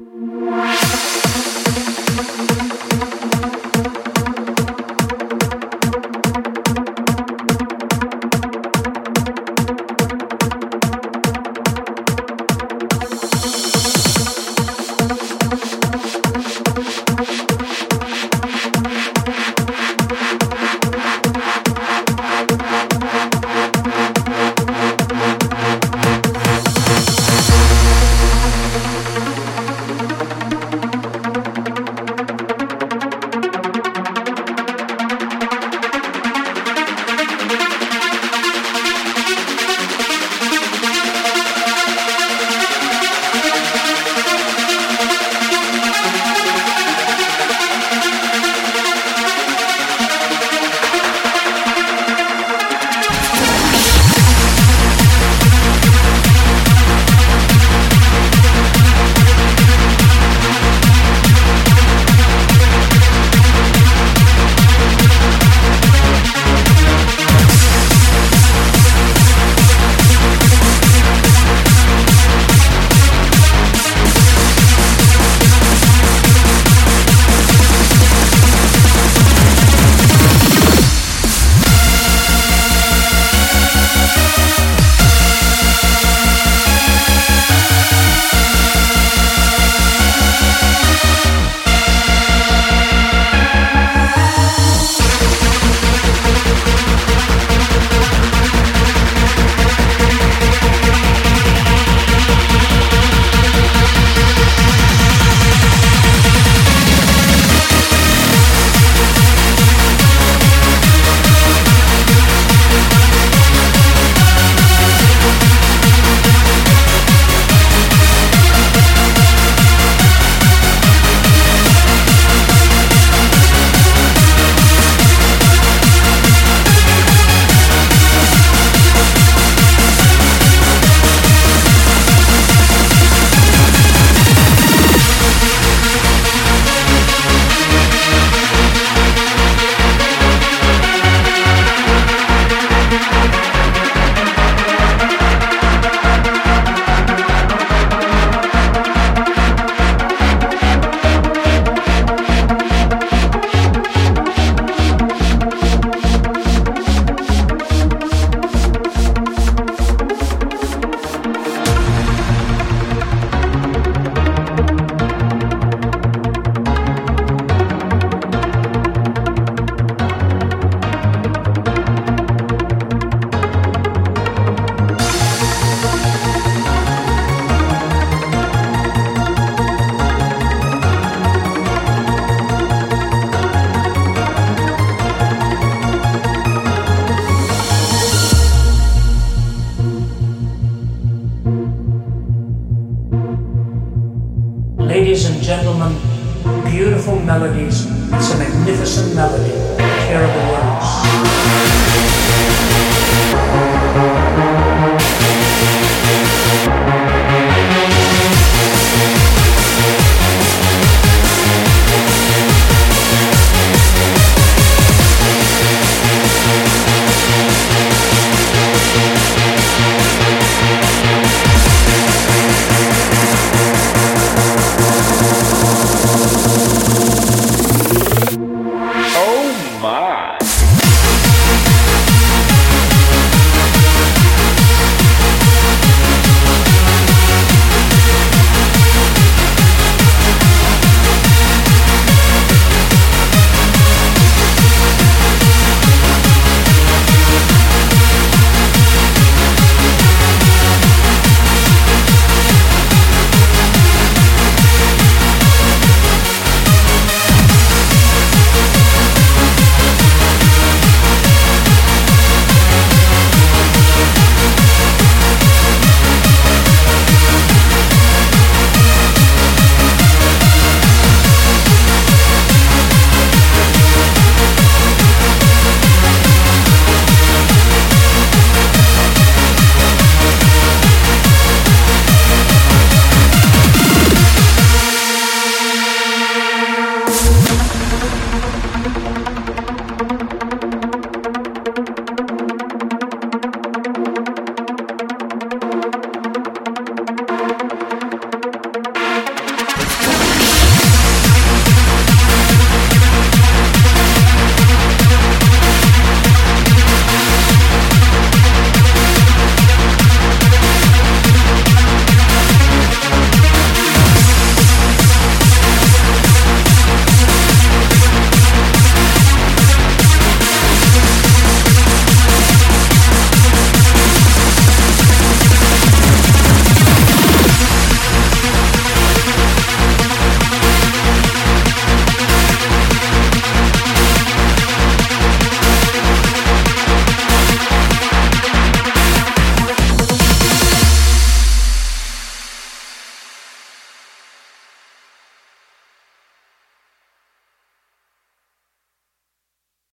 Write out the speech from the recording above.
Música It's a magnificent melody. Terrible words. Mas